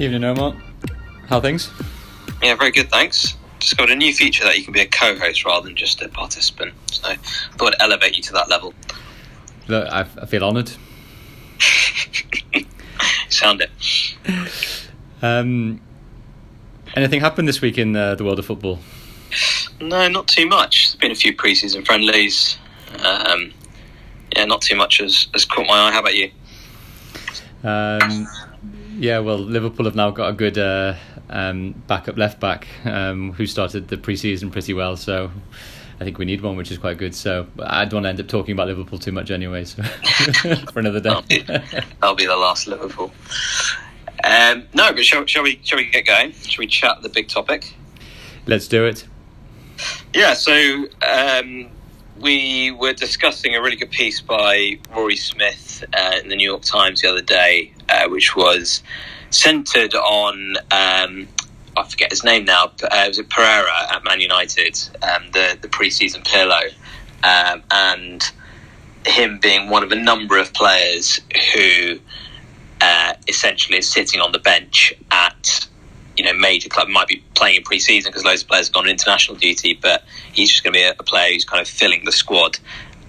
Evening, Omar. How things? Yeah, very good, thanks. Discovered a new feature that you can be a co-host rather than just a participant. So I thought I'd elevate you to that level. Look, I, I feel honoured. Sound it. Um, anything happened this week in uh, the world of football? No, not too much. There's been a few pre-season friendlies. Um, yeah, not too much has, has caught my eye. How about you? Um, yeah, well, Liverpool have now got a good uh, um, backup left back um, who started the pre-season pretty well. So I think we need one, which is quite good. So I don't want to end up talking about Liverpool too much anyway. So for another day. I'll be, be the last Liverpool. Um, no, but shall, shall we? Shall we get going? Shall we chat the big topic? Let's do it. Yeah. So um, we were discussing a really good piece by Rory Smith uh, in the New York Times the other day, uh, which was centered on um, I forget his name now. Uh, was it Pereira at Man United, um, the the preseason Pirlo, um, and him being one of a number of players who uh, essentially is sitting on the bench at you know major club might be playing in pre-season because loads of players have gone on international duty, but he's just going to be a, a, player who's kind of filling the squad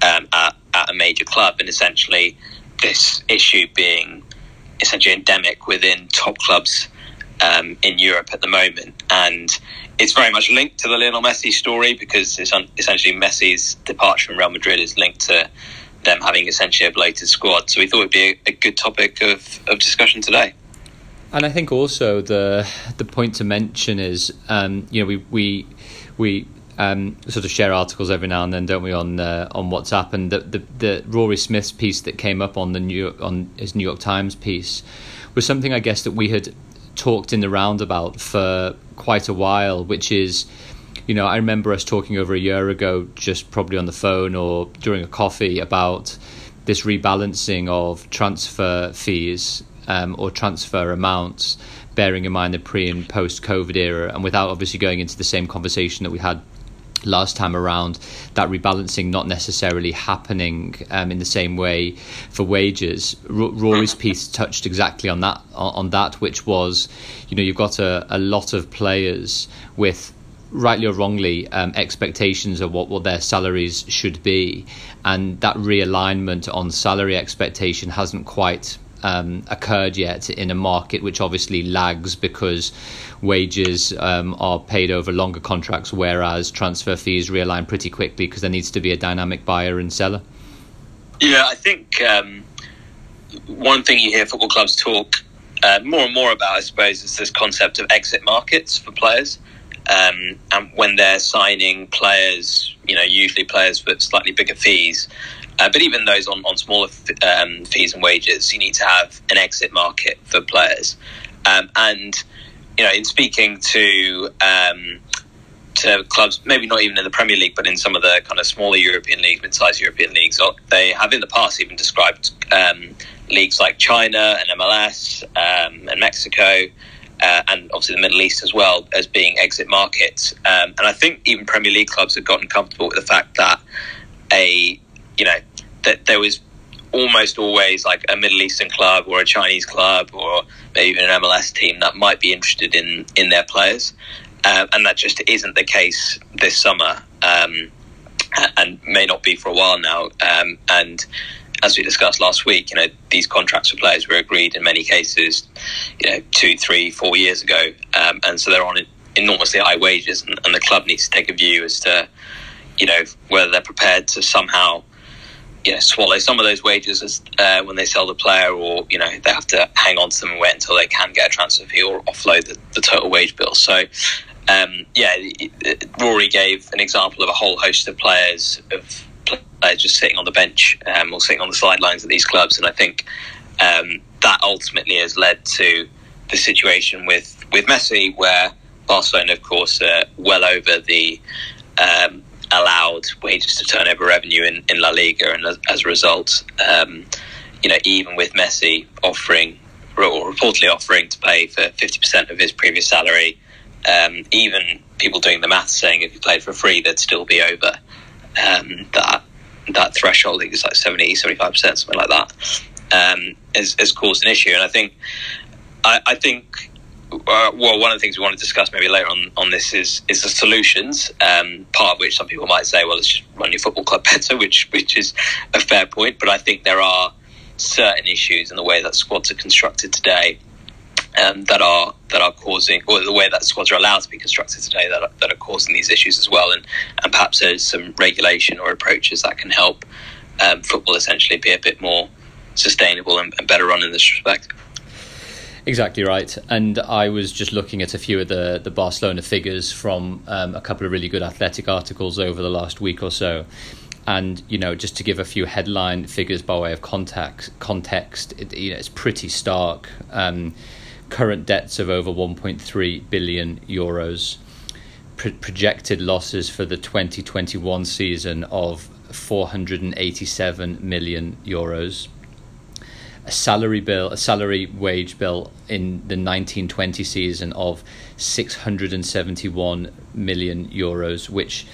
um, at, at a major club, and essentially this issue being essentially endemic within top clubs um, in Europe at the moment, and it's very much linked to the Lionel Messi story because it's un- essentially Messi's departure from Real Madrid is linked to them having essentially a bloated squad. So we thought it'd be a, a good topic of, of discussion today. And I think also the the point to mention is, um, you know, we we we um, sort of share articles every now and then, don't we, on uh, on WhatsApp? And the, the, the Rory Smith's piece that came up on the New on his New York Times piece was something I guess that we had talked in the roundabout for quite a while, which is. You know, I remember us talking over a year ago, just probably on the phone or during a coffee, about this rebalancing of transfer fees um, or transfer amounts, bearing in mind the pre and post COVID era, and without obviously going into the same conversation that we had last time around, that rebalancing not necessarily happening um, in the same way for wages. R- Rory's piece touched exactly on that, on that, which was, you know, you've got a, a lot of players with rightly or wrongly, um, expectations of what, what their salaries should be. And that realignment on salary expectation hasn't quite um, occurred yet in a market which obviously lags because wages um, are paid over longer contracts, whereas transfer fees realign pretty quickly because there needs to be a dynamic buyer and seller. Yeah, I think um, one thing you hear football clubs talk uh, more and more about, I suppose, is this concept of exit markets for players. Um, and when they're signing players, you know, usually players for slightly bigger fees, uh, but even those on, on smaller um, fees and wages, you need to have an exit market for players. Um, and, you know, in speaking to um, to clubs, maybe not even in the Premier League, but in some of the kind of smaller European leagues, mid-sized European leagues, they have in the past even described um, leagues like China and MLS um, and Mexico. Uh, and obviously the Middle East as well as being exit markets. Um, and I think even Premier League clubs have gotten comfortable with the fact that a you know that there was almost always like a Middle Eastern club or a Chinese club or maybe even an MLS team that might be interested in in their players, uh, and that just isn't the case this summer, um, and may not be for a while now. Um, and as we discussed last week, you know these contracts for players were agreed in many cases, you know, two, three, four years ago, um, and so they're on enormously high wages, and, and the club needs to take a view as to, you know, whether they're prepared to somehow you know, swallow some of those wages as, uh, when they sell the player, or you know they have to hang on to them and wait until they can get a transfer fee or offload the, the total wage bill. So, um, yeah, Rory gave an example of a whole host of players of players just sitting on the bench um, or sitting on the sidelines of these clubs, and I think um, that ultimately has led to the situation with with Messi, where Barcelona, of course, are well over the um, allowed wages to turnover revenue in, in La Liga, and as, as a result, um, you know, even with Messi offering or reportedly offering to pay for fifty percent of his previous salary, um, even people doing the math saying if he played for free, they'd still be over um, that that threshold. I think it's like 70, 75 percent, something like that. Um, has, has caused an issue, and I think I, I think uh, well, one of the things we want to discuss maybe later on on this is is the solutions. Um, part of which some people might say, well, let's just run your football club better, which which is a fair point. But I think there are certain issues in the way that squads are constructed today um, that are that are causing, or the way that squads are allowed to be constructed today that are, that are causing these issues as well. And and perhaps there's some regulation or approaches that can help um, football essentially be a bit more sustainable and, and better run in this respect. Exactly right. And I was just looking at a few of the, the Barcelona figures from um, a couple of really good athletic articles over the last week or so. And you know, just to give a few headline figures by way of context, context, it, you know, it's pretty stark. Um, current debts of over 1.3 billion euros, Pro- projected losses for the 2021 season of 487 million euros a salary bill, a salary wage bill in the 1920 season of 671 million euros, which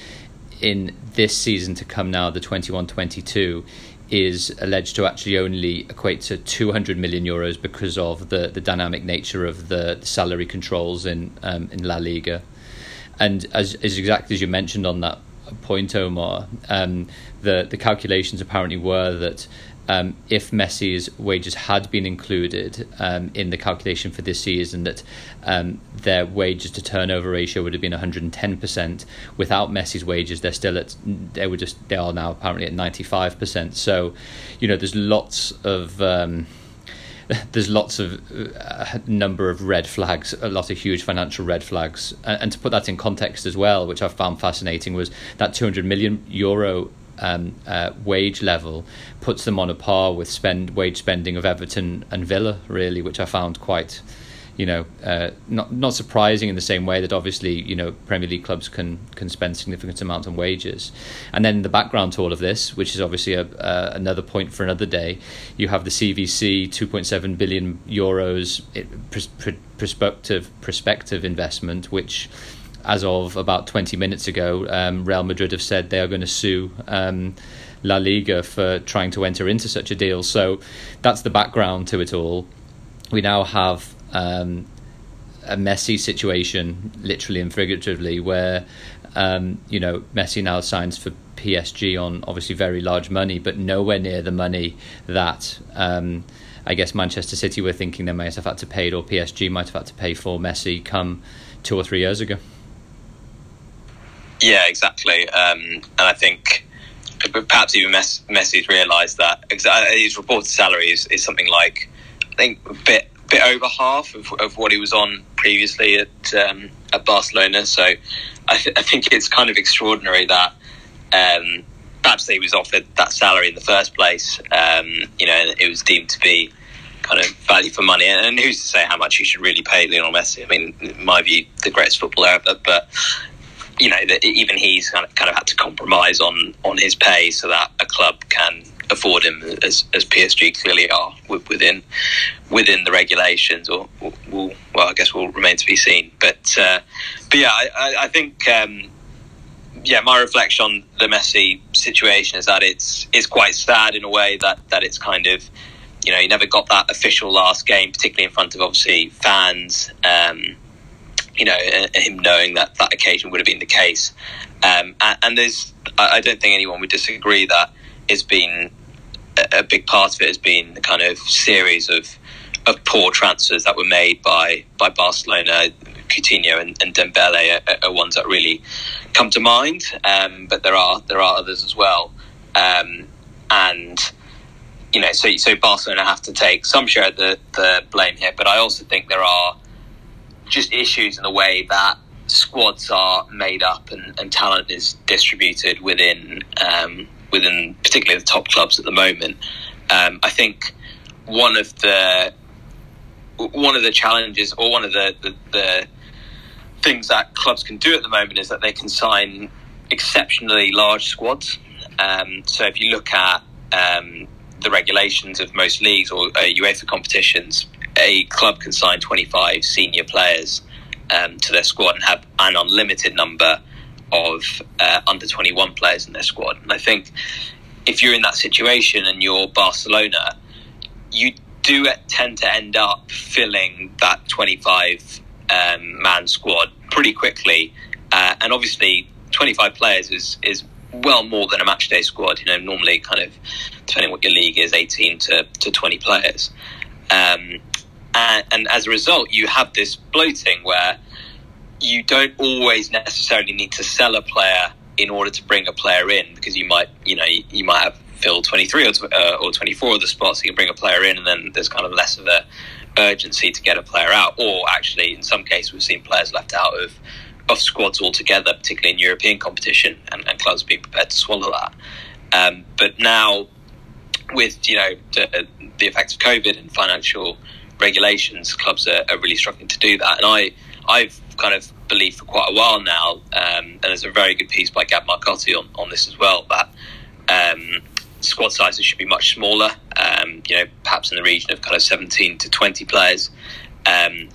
in this season to come now, the 21 22, is alleged to actually only equate to 200 million euros because of the, the dynamic nature of the, salary controls in um, in La Liga. And as, as exactly as you mentioned on that point, Omar, um, the, the calculations apparently were that um, if Messi's wages had been included um, in the calculation for this season, that um, their wages to turnover ratio would have been 110%. Without Messi's wages, they're still at they were just they are now apparently at 95%. So, you know, there's lots of um, there's lots of uh, number of red flags, a lot of huge financial red flags, and, and to put that in context as well, which I found fascinating, was that 200 million euro um, uh, wage level puts them on a par with spend wage spending of Everton and Villa, really, which I found quite, you know, uh, not not surprising in the same way that obviously you know Premier League clubs can can spend significant amounts on wages, and then the background to all of this, which is obviously a, uh, another point for another day, you have the CVC, two point seven billion euros pr- pr- prospective prospective investment, which as of about 20 minutes ago, um, Real Madrid have said they are going to sue um, La Liga for trying to enter into such a deal. So that's the background to it all. We now have um, a Messi situation, literally and figuratively, where um, you know Messi now signs for PSG on obviously very large money, but nowhere near the money that. Um, I guess Manchester City were thinking they might have had to pay, or PSG might have had to pay for Messi come two or three years ago. Yeah, exactly. Um, and I think perhaps even Messi's realised that uh, his reported salary is, is something like I think a bit bit over half of, of what he was on previously at um, at Barcelona. So I, th- I, think it's kind of extraordinary that um, perhaps he was offered that salary in the first place. Um, you know, it was deemed to be kind of value for money. And who's to say how much you should really pay Lionel Messi? I mean, in my view, the greatest footballer ever, but you know that even he's kind of, kind of had to compromise on on his pay so that a club can afford him as, as PSG clearly are within within the regulations or will well I guess will remain to be seen. But uh, but yeah I, I think um, yeah my reflection on the Messi situation is that it's it's quite sad in a way that that it's kind of you know he never got that official last game particularly in front of obviously fans. Um, you know, him knowing that that occasion would have been the case. Um, and, and, there's, I don't think anyone would disagree that it's been a, a big part of it has been the kind of series of of poor transfers that were made by by Barcelona. Coutinho and, and Dembele are, are, ones that really come to mind, um, but there are there are others as well. Um, and you know, so so Barcelona have to take some share of the, the blame here, but I also think there are just issues in the way that squads are made up and, and talent is distributed within um, within particularly the top clubs at the moment. Um, I think one of the one of the challenges or one of the, the, the things that clubs can do at the moment is that they can sign exceptionally large squads. Um, so if you look at um, the regulations of most leagues or uh, UEFA competitions, a club can sign 25 senior players um, to their squad and have an unlimited number of uh, under 21 players in their squad. And I think if you're in that situation and you're Barcelona, you do tend to end up filling that 25 um, man squad pretty quickly, uh, and obviously 25 players is is well more than a match day squad. You know, normally kind of depending what your league is, 18 to, to 20 players. Um, and, and, as a result, you have this bloating where you don't always necessarily need to sell a player in order to bring a player in because you might, you know, you, you might have filled 23 or, uh, or 24 of the spots, so you can bring a player in, and then there's kind of less of a urgency to get a player out. Or actually, in some cases, we've seen players left out of of squads altogether, particularly in European competition, and, and clubs being prepared to swallow that. Um, but now, with you know the, the effects of COVID and financial regulations, clubs are, are, really struggling to do that. And I, I've kind of believed for quite a while now, um, and there's a very good piece by Gab Marcotti on, on this as well, that um, squad sizes should be much smaller, um, you know, perhaps in the region of kind of 17 to 20 players. Um,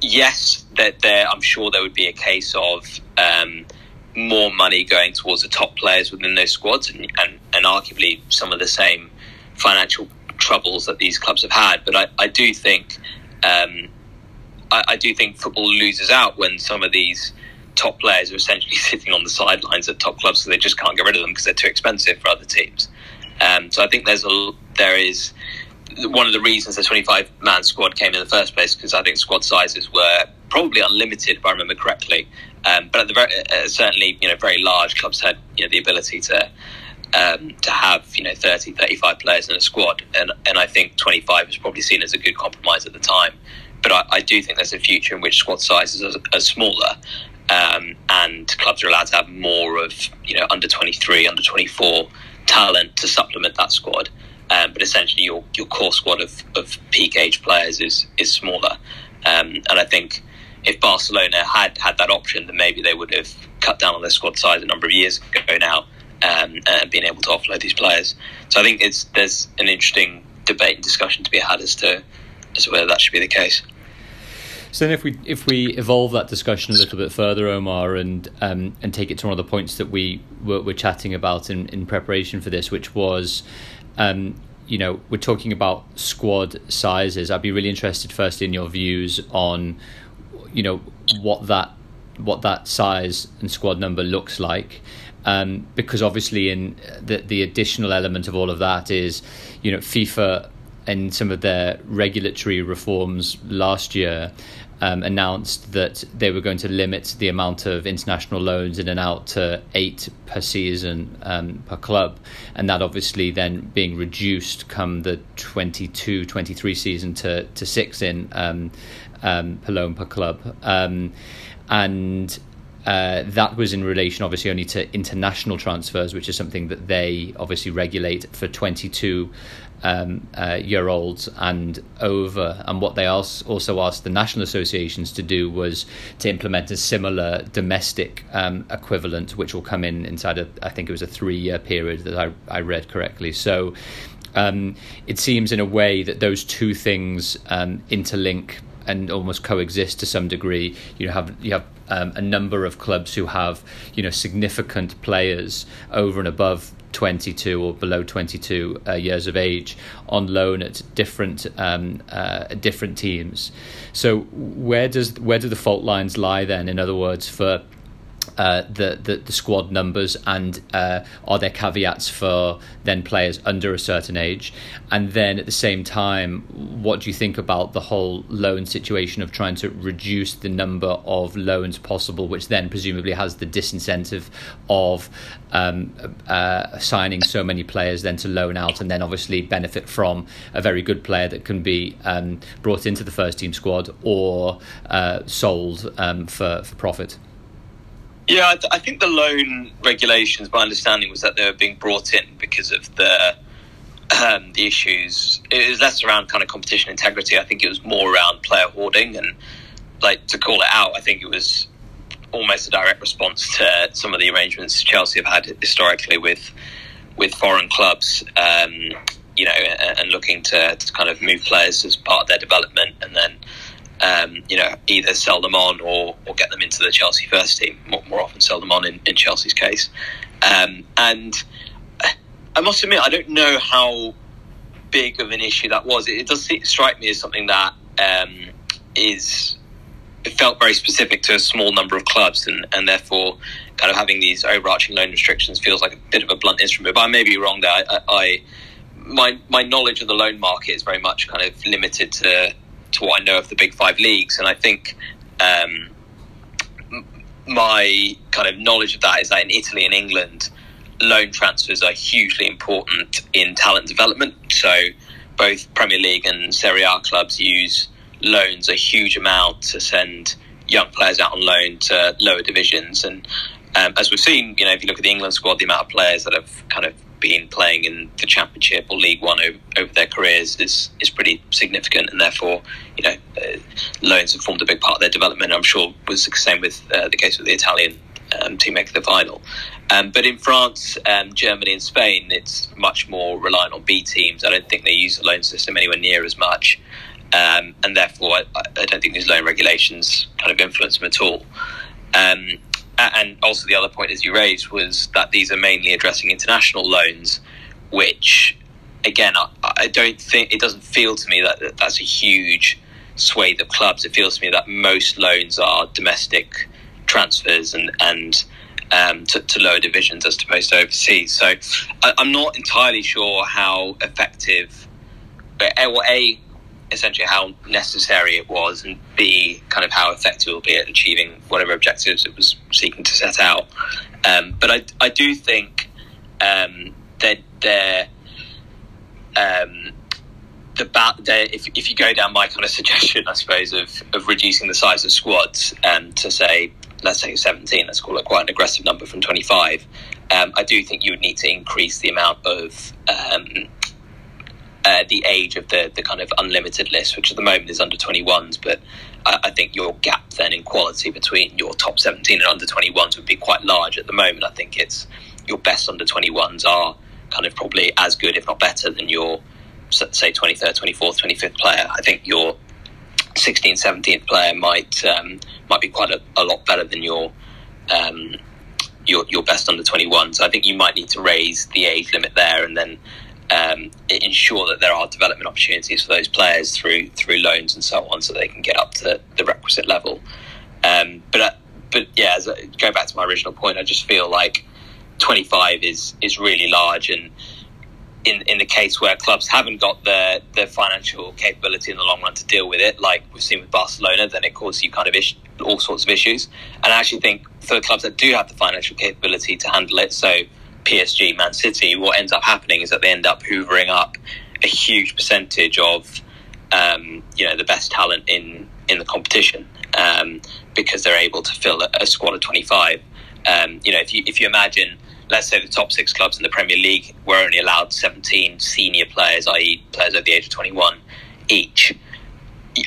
yes, that there, I'm sure there would be a case of um, more money going towards the top players within those squads, and, and, and arguably some of the same financial troubles that these clubs have had. But I, I do think um, I, I, do think football loses out when some of these top players are essentially sitting on the sidelines at top clubs, so they just can't get rid of them because they're too expensive for other teams. Um, so I think there's a there is one of the reasons the 25 man squad came in the first place because I think squad sizes were probably unlimited if I remember correctly. Um, but very, uh, certainly, you know, very large clubs had you know the ability to um, to have you know 30, 35 players in a squad, and and I think 25 was probably seen as a good compromise at the time. But I, I do think there's a future in which squad sizes are, are smaller, um, and clubs are allowed to have more of you know under 23, under 24 talent to supplement that squad. Um, but essentially, your your core squad of, of peak age players is is smaller, um, and I think if Barcelona had had that option, then maybe they would have cut down on their squad size a number of years ago now, um, and being able to offload these players. So I think it's there's an interesting debate and discussion to be had as to as to whether that should be the case. So then, if we if we evolve that discussion a little bit further, Omar, and um, and take it to one of the points that we were, were chatting about in, in preparation for this, which was um, you know, we're talking about squad sizes. I'd be really interested, firstly, in your views on, you know, what that what that size and squad number looks like. Um, because obviously, in the the additional element of all of that is, you know, FIFA and some of their regulatory reforms last year um, announced that they were going to limit the amount of international loans in and out to eight per season um, per club. And that obviously then being reduced come the 22 23 season to, to six in um, um per loan per club. Um, and uh, that was in relation, obviously, only to international transfers, which is something that they obviously regulate for 22 um, uh, year olds and over. And what they also asked the national associations to do was to implement a similar domestic um, equivalent, which will come in inside a, I think it was a three year period that I, I read correctly. So um, it seems in a way that those two things um, interlink and almost coexist to some degree. You have you have um, a number of clubs who have you know significant players over and above 22 or below 22 uh, years of age on loan at different um, uh, different teams. So where does where do the fault lines lie then? In other words, for uh, the, the, the squad numbers and uh, are there caveats for then players under a certain age? And then at the same time what do you think about the whole loan situation of trying to reduce the number of loans possible which then presumably has the disincentive of um, uh, signing so many players then to loan out and then obviously benefit from a very good player that can be um, brought into the first team squad or uh, sold um, for, for profit yeah, I, th- I, think the loan regulations, my understanding was that they were being brought in because of the um, the issues. It was less around kind of competition integrity. I think it was more around player hoarding and like to call it out. I think it was almost a direct response to some of the arrangements Chelsea have had historically with with foreign clubs. Um, you know, and looking to, to kind of move players as part of their development, and then um, you know, either sell them on or, or get them into the Chelsea first team. More, more often, sell them on in, in Chelsea's case. Um, and I must admit, I don't know how big of an issue that was. It, it does strike me as something that um, is it felt very specific to a small number of clubs, and, and therefore, kind of having these overarching loan restrictions feels like a bit of a blunt instrument. But I may be wrong there. I, I my my knowledge of the loan market is very much kind of limited to to what I know of the big five leagues, and I think. Um, my kind of knowledge of that is that in Italy and England, loan transfers are hugely important in talent development. So both Premier League and Serie A clubs use loans a huge amount to send young players out on loan to lower divisions. And um, as we've seen, you know, if you look at the England squad, the amount of players that have kind of been playing in the Championship or League One over, over their careers is is pretty significant, and therefore, you know, uh, loans have formed a big part of their development. I'm sure was the same with uh, the case with the Italian um, team making the final. Um, but in France, um, Germany, and Spain, it's much more reliant on B teams. I don't think they use the loan system anywhere near as much, um, and therefore, I, I, don't think these loan regulations kind of influence them at all. Um, and also, the other point, as you raised, was that these are mainly addressing international loans, which, again, I, I don't think it doesn't feel to me that, that that's a huge swathe of clubs. It feels to me that most loans are domestic transfers and and um, to, to, lower divisions as opposed to overseas. So I, am not entirely sure how effective, or a essentially how necessary it was, and b kind of how effective it will be at achieving whatever objectives it was seeking to set out. Um, but I, I do think um, that there. Um, the, the if, if you go down my kind of suggestion, I suppose, of, of reducing the size of squads um, to say let's say 17, let's call it quite an aggressive number from 25, um, I do think you would need to increase the amount of um, uh, the age of the, the kind of unlimited list, which at the moment is under 21s. But I, I, think your gap then in quality between your top 17 and under 21s would be quite large. At the moment, I think it's your best under 21s are kind of probably as good, if not better, than your say 23rd, 24th, 25th player. I think your 16th, 17th player might um, might be quite a, a, lot better than your um, your your best under 21. So I think you might need to raise the age limit there, and then um, ensure that there are development opportunities for those players through through loans and so on, so they can get up to the requisite level. Um, but uh, but yeah, as I, back to my original point, I just feel like 25 is is really large and in, in the case where clubs haven't got the, the financial capability in the long run to deal with it, like we've seen with Barcelona, then it causes you kind of ish, all sorts of issues. And I actually think for the clubs that do have the financial capability to handle it, so PSG, Man City, what ends up happening is that they end up hoovering up a huge percentage of um, you know the best talent in in the competition um, because they're able to fill a, a squad of twenty five. Um, you know, if you if you imagine let's say the top six clubs in the Premier League were only allowed 17 senior players, i.e., players over the age of 21 each,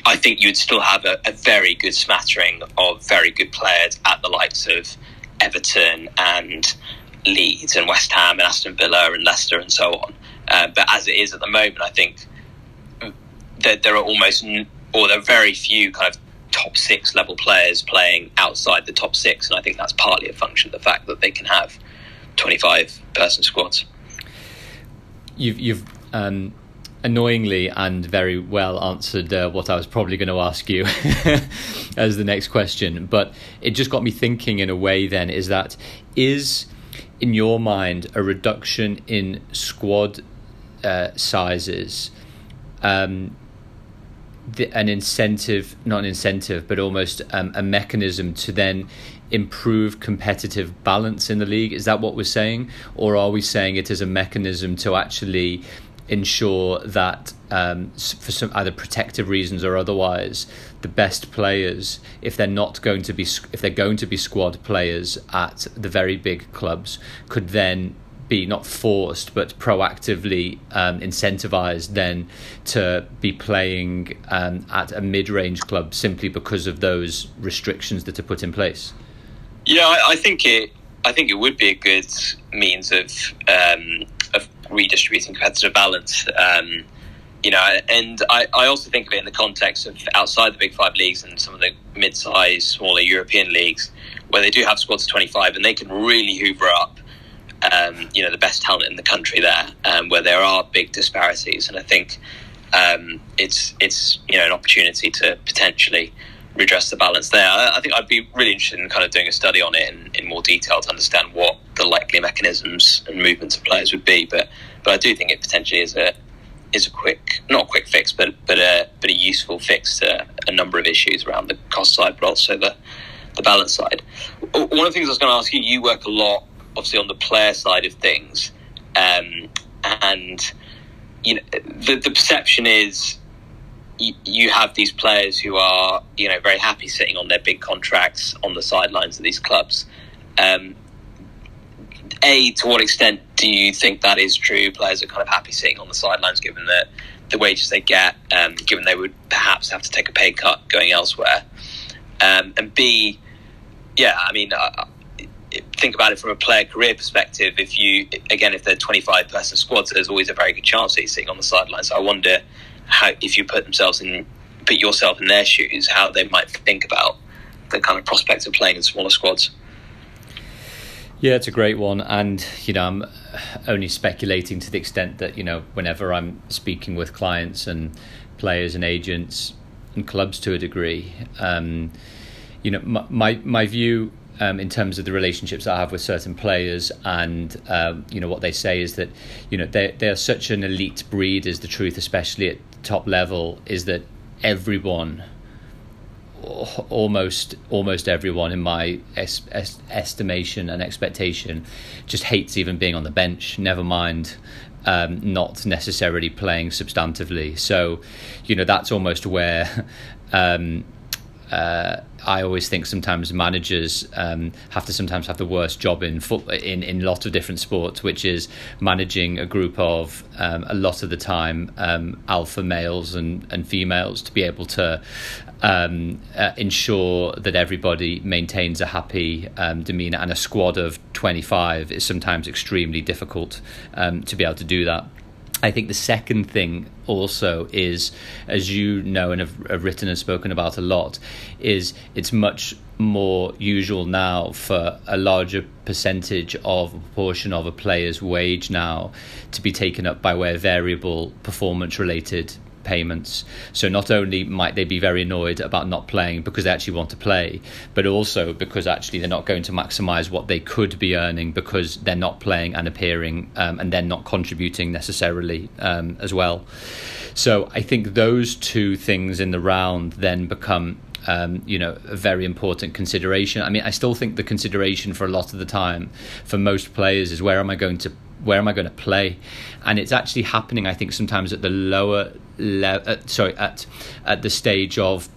I think you'd still have a, a, very good smattering of very good players at the likes of Everton and Leeds and West Ham and Aston Villa and Leicester and so on. Uh, but as it is at the moment, I think that there are almost, or there are very few kind of top six level players playing outside the top six, and I think that's partly a function of the fact that they can have 25 person squads. You've, you've um, annoyingly and very well answered uh, what I was probably going to ask you as the next question, but it just got me thinking in a way then is that is in your mind a reduction in squad uh, sizes um, the, an incentive, not an incentive, but almost um, a mechanism to then improve competitive balance in the league? Is that what we're saying? Or are we saying it is a mechanism to actually ensure that um, for some either protective reasons or otherwise, the best players, if they're not going to be if they're going to be squad players at the very big clubs, could then be not forced but proactively um, incentivized then to be playing um, at a mid-range club simply because of those restrictions that are put in place. Yeah, I, I think it. I think it would be a good means of um, of redistributing competitive balance. You know, and I, I also think of it in the context of outside the Big Five leagues and some of the mid-sized, smaller European leagues, where they do have squads of twenty-five, and they can really hoover up, um, you know, the best talent in the country there, um, where there are big disparities. And I think um, it's it's you know an opportunity to potentially redress the balance there. I, I, think I'd be really interested in kind of doing a study on it in, in more detail to understand what the likely mechanisms and movements of players would be. But but I do think it potentially is a is a quick, not a quick fix, but but a but a useful fix to a number of issues around the cost side, but also the the balance side. One of the things I was going to ask you, you work a lot, obviously, on the player side of things, um, and you know the the perception is you, have these players who are you know very happy sitting on their big contracts on the sidelines of these clubs. Um, a, to what extent do you think that is true? Players are kind of happy sitting on the sidelines given the the wages they get, um, given they would perhaps have to take a pay cut going elsewhere. Um, and B, yeah, I mean, uh, think about it from a player career perspective. If you, again, if they're 25 person squads, there's always a very good chance that he's sitting on the sidelines. So I wonder how, if you put themselves in, put yourself in their shoes, how they might think about the kind of prospects of playing in smaller squads. Yeah, it's a great one, and you know, I'm only speculating to the extent that you know, whenever I'm speaking with clients and players and agents and clubs to a degree, um, you know, my my, my view um, in terms of the relationships I have with certain players, and um, you know what they say is that you know they they are such an elite breed. Is the truth, especially at top level, is that everyone almost almost everyone in my es- es- estimation and expectation just hates even being on the bench never mind um, not necessarily playing substantively. So you know that's almost where um, uh, I always think sometimes managers um, have to sometimes have the worst job in foot in in a lot of different sports, which is managing a group of um, a lot of the time um, alpha males and, and females to be able to um, uh, ensure that everybody maintains a happy um, demeanor and a squad of 25 is sometimes extremely difficult um, to be able to do that. I think the second thing also is, as you know and have, have, written and spoken about a lot, is it's much more usual now for a larger percentage of a proportion of a player's wage now to be taken up by way of variable performance related payments. So not only might they be very annoyed about not playing because they actually want to play, but also because actually they're not going to maximise what they could be earning because they're not playing and appearing um, and they're not contributing necessarily um, as well. So I think those two things in the round then become um, you know, a very important consideration. I mean, I still think the consideration for a lot of the time for most players is where am I going to where am I going to play? And it's actually happening, I think, sometimes at the lower level. Uh, sorry, at at the stage of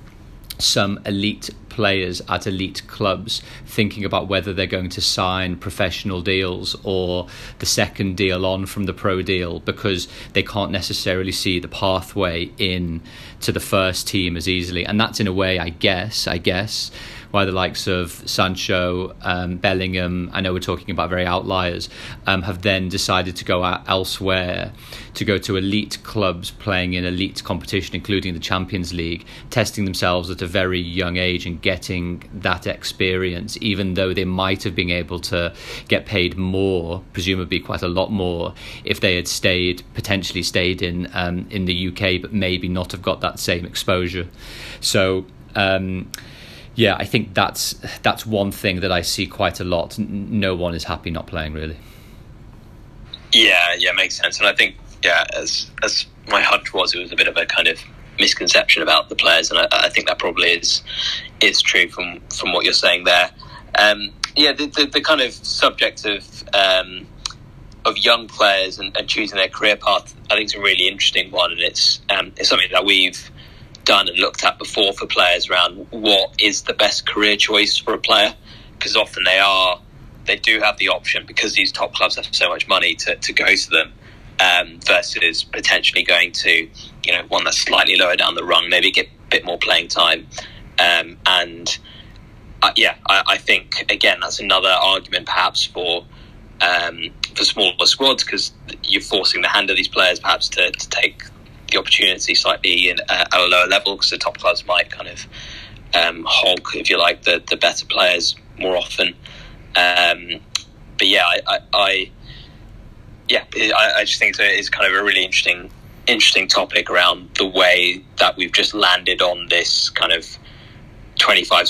some elite players at elite clubs thinking about whether they're going to sign professional deals or the second deal on from the pro deal because they can't necessarily see the pathway in to the first team as easily and that's in a way I guess I guess why the likes of Sancho, um, Bellingham, I know we're talking about very outliers, um, have then decided to go out elsewhere, to go to elite clubs playing in elite competition, including the Champions League, testing themselves at a very young age and getting that experience, even though they might have been able to get paid more, presumably quite a lot more, if they had stayed, potentially stayed in um, in the UK, but maybe not have got that same exposure. So. Um, yeah, I think that's that's one thing that I see quite a lot. No one is happy not playing, really. Yeah, yeah, makes sense. And I think, yeah, as as my hunch was, it was a bit of a kind of misconception about the players, and I, I think that probably is is true from from what you're saying there. Um, yeah, the, the, the kind of subject of um, of young players and, and, choosing their career path, I think is a really interesting one, and it's um, it's something that we've done and looked at before for players around what is the best career choice for a player because often they are they do have the option because these top clubs have so much money to, to go to them um, versus potentially going to you know one that's slightly lower down the rung maybe get a bit more playing time. Um, and uh, yeah I, I, think again that's another argument perhaps for um, for smaller squads because you're forcing the hand of these players perhaps to, to take the opportunity slightly in, uh, at a lower level because the top clubs might kind of um, hog, if you like, the, the better players more often. Um, but yeah, I, I, I yeah, I, I, just think it's, kind of a really interesting interesting topic around the way that we've just landed on this kind of 25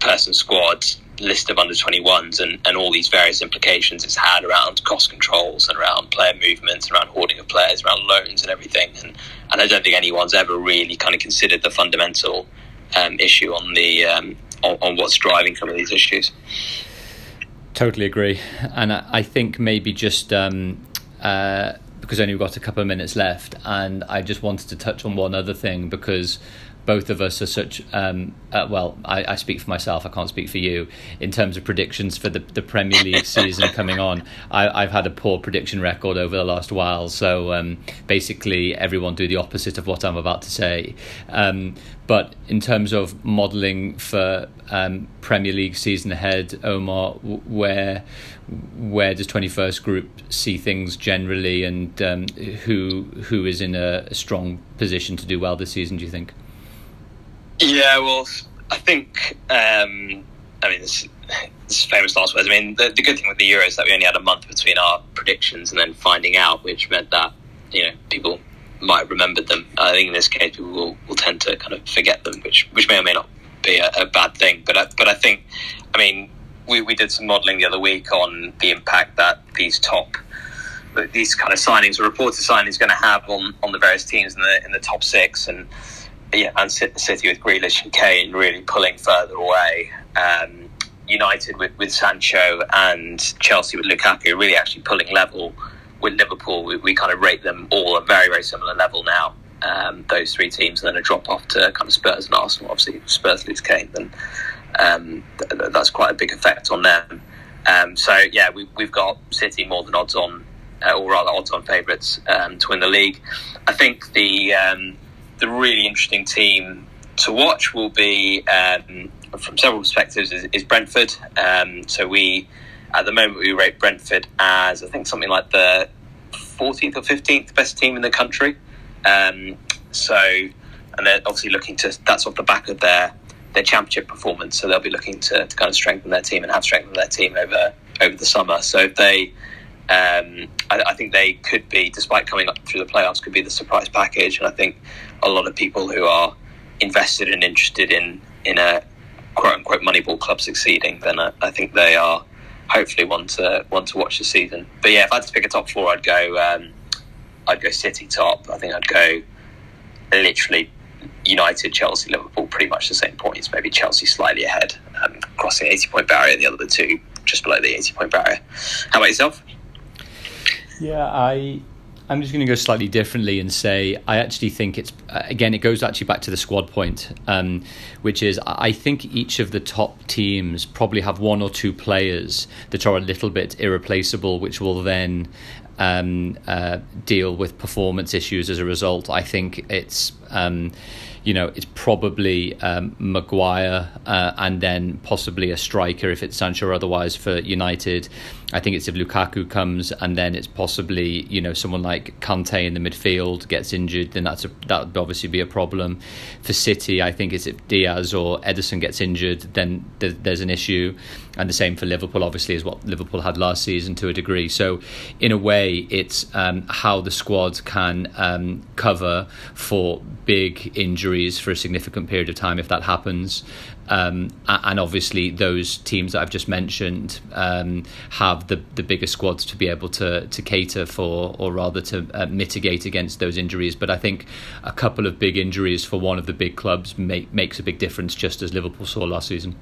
person squad list of under 21s and, and all these various implications it's had around cost controls and around player movements, around hoarding of players, around loans and everything. And, and I don't think anyone's ever really kind of considered the fundamental um, issue on the um, on, on, what's driving some of these issues. Totally agree, and I, I think maybe just um, uh, because only we've got a couple of minutes left, and I just wanted to touch on one other thing because both of us are such um, uh, well I, I, speak for myself I can't speak for you. In terms of predictions for the, the Premier League season coming on I, have had a poor prediction record over the last while. So um, basically everyone do the opposite of what I'm about to say. Um, but in terms of modelling for um, Premier League season ahead Omar where where does 21st Club see things generally and um, who who is in a strong position to do well this season do you think yeah, well, I think um, I mean this, this famous last words. I mean the, the, good thing with the Euro is that we only had a month between our predictions and then finding out, which meant that you know people might have remembered them. I think in this case people will, will tend to kind of forget them, which which may or may not be a, a bad thing. But I, but I think I mean we, we did some modelling the other week on the impact that these top these kind of signings or reported signings going to have on, on the various teams in the in the top six and yeah, and City with Grealish and Kane really pulling further away. Um, United with, with Sancho and Chelsea with Lukaku really actually pulling level with Liverpool. We, we kind of rate them all at very, very similar level now. Um, those three teams, and then a drop off to kind of Spurs and Arsenal. Obviously, if Spurs lose Kane, then um, th- that's quite a big effect on them. Um, so yeah, we, have got City more than odds on, uh, or rather odds on favourites um, to win the league. I think the um, the really interesting team to watch will be, um, from several perspectives, is, is Brentford. Um, so we, at the moment, we rate Brentford as I think something like the 14th or 15th best team in the country. Um, so, and they're obviously looking to. That's off the back of their their championship performance. So they'll be looking to, to kind of strengthen their team and have strengthened their team over over the summer. So if they um, I, I, think they could be, despite coming up through the playoffs, could be the surprise package. And I think a lot of people who are invested and interested in in a quote unquote Moneyball club succeeding, then I, I think they are hopefully one to one to watch the season. But yeah, if I had to pick a top four, I'd go um, I'd go City top. I think I'd go literally United, Chelsea, Liverpool, pretty much the same points. Maybe Chelsea slightly ahead, um, crossing eighty point barrier. The other two just below the eighty point barrier. How about yourself? Yeah, I I'm just going to go slightly differently and say I actually think it's again it goes actually back to the squad point, um, which is I think each of the top teams probably have one or two players that are a little bit irreplaceable, which will then um, uh, deal with performance issues as a result. I think it's. Um, you know, it's probably um, Maguire uh, and then possibly a striker if it's Sancho or otherwise for United. I think it's if Lukaku comes and then it's possibly you know someone like Kante in the midfield gets injured, then that's that would obviously be a problem. For City, I think it's if Dias or Ederson gets injured, then there's an issue, and the same for Liverpool. Obviously, is what Liverpool had last season to a degree. So in a way, it's um, how the squad can um, cover for big injuries for a significant period of time if that happens. Um, and obviously, those teams that I've just mentioned um, have the the bigger squads to be able to to cater for, or rather to uh, mitigate against those injuries. But I think a couple of big injuries for one of the big clubs make, makes a big difference, just as Liverpool saw last season.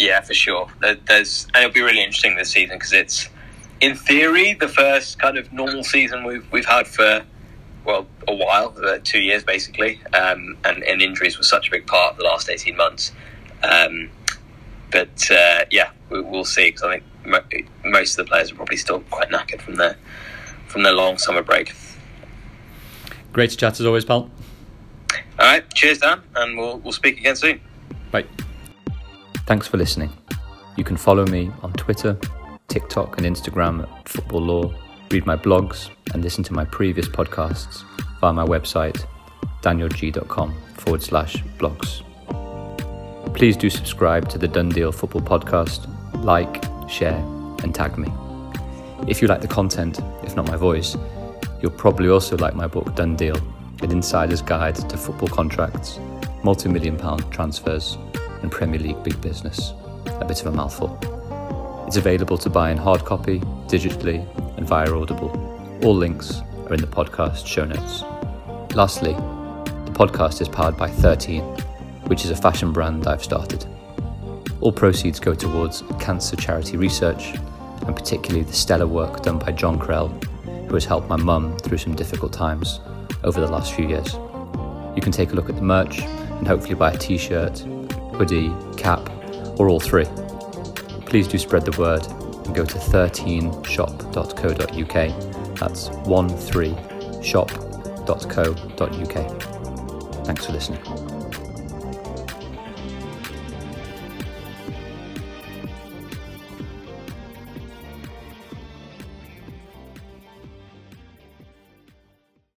Yeah, for sure. There's and it'll be really interesting this season because it's, in theory, the first kind of normal season we've we've had for well, a while, uh, two years basically, um, and, and, injuries were such a big part of the last 18 months. Um, but uh, yeah, we, will see because I think mo- most of the players are probably still quite knackered from their, from their long summer break. Great to chat as always, pal. All right, cheers, Dan, and we'll, we'll speak again soon. Bye. Thanks for listening. You can follow me on Twitter, TikTok, and Instagram at Football Law read my blogs, and listen to my previous podcasts via my website, danielgeey.com forward slash blogs. Please do subscribe to the Done Deal Football Podcast, like, share, and tag me. If you like the content, if not my voice, you'll probably also like my book Done Deal, an insider's guide to football contracts, multi million pound transfers, and Premier League big business. A bit of a mouthful. It's available to buy in hard copy, digitally, and via Audible. All links are in the podcast show notes. Lastly, the podcast is powered by 13, which is a fashion brand I've started. All proceeds go towards cancer charity research, and particularly the stellar work done by John Krell, who has helped my mum through some difficult times over the last few years. You can take a look at the merch and hopefully buy a t shirt, hoodie, cap, or all three. Please do spread the word and go to 13shop.co.uk. That's 13shop.co.uk. Thanks for listening.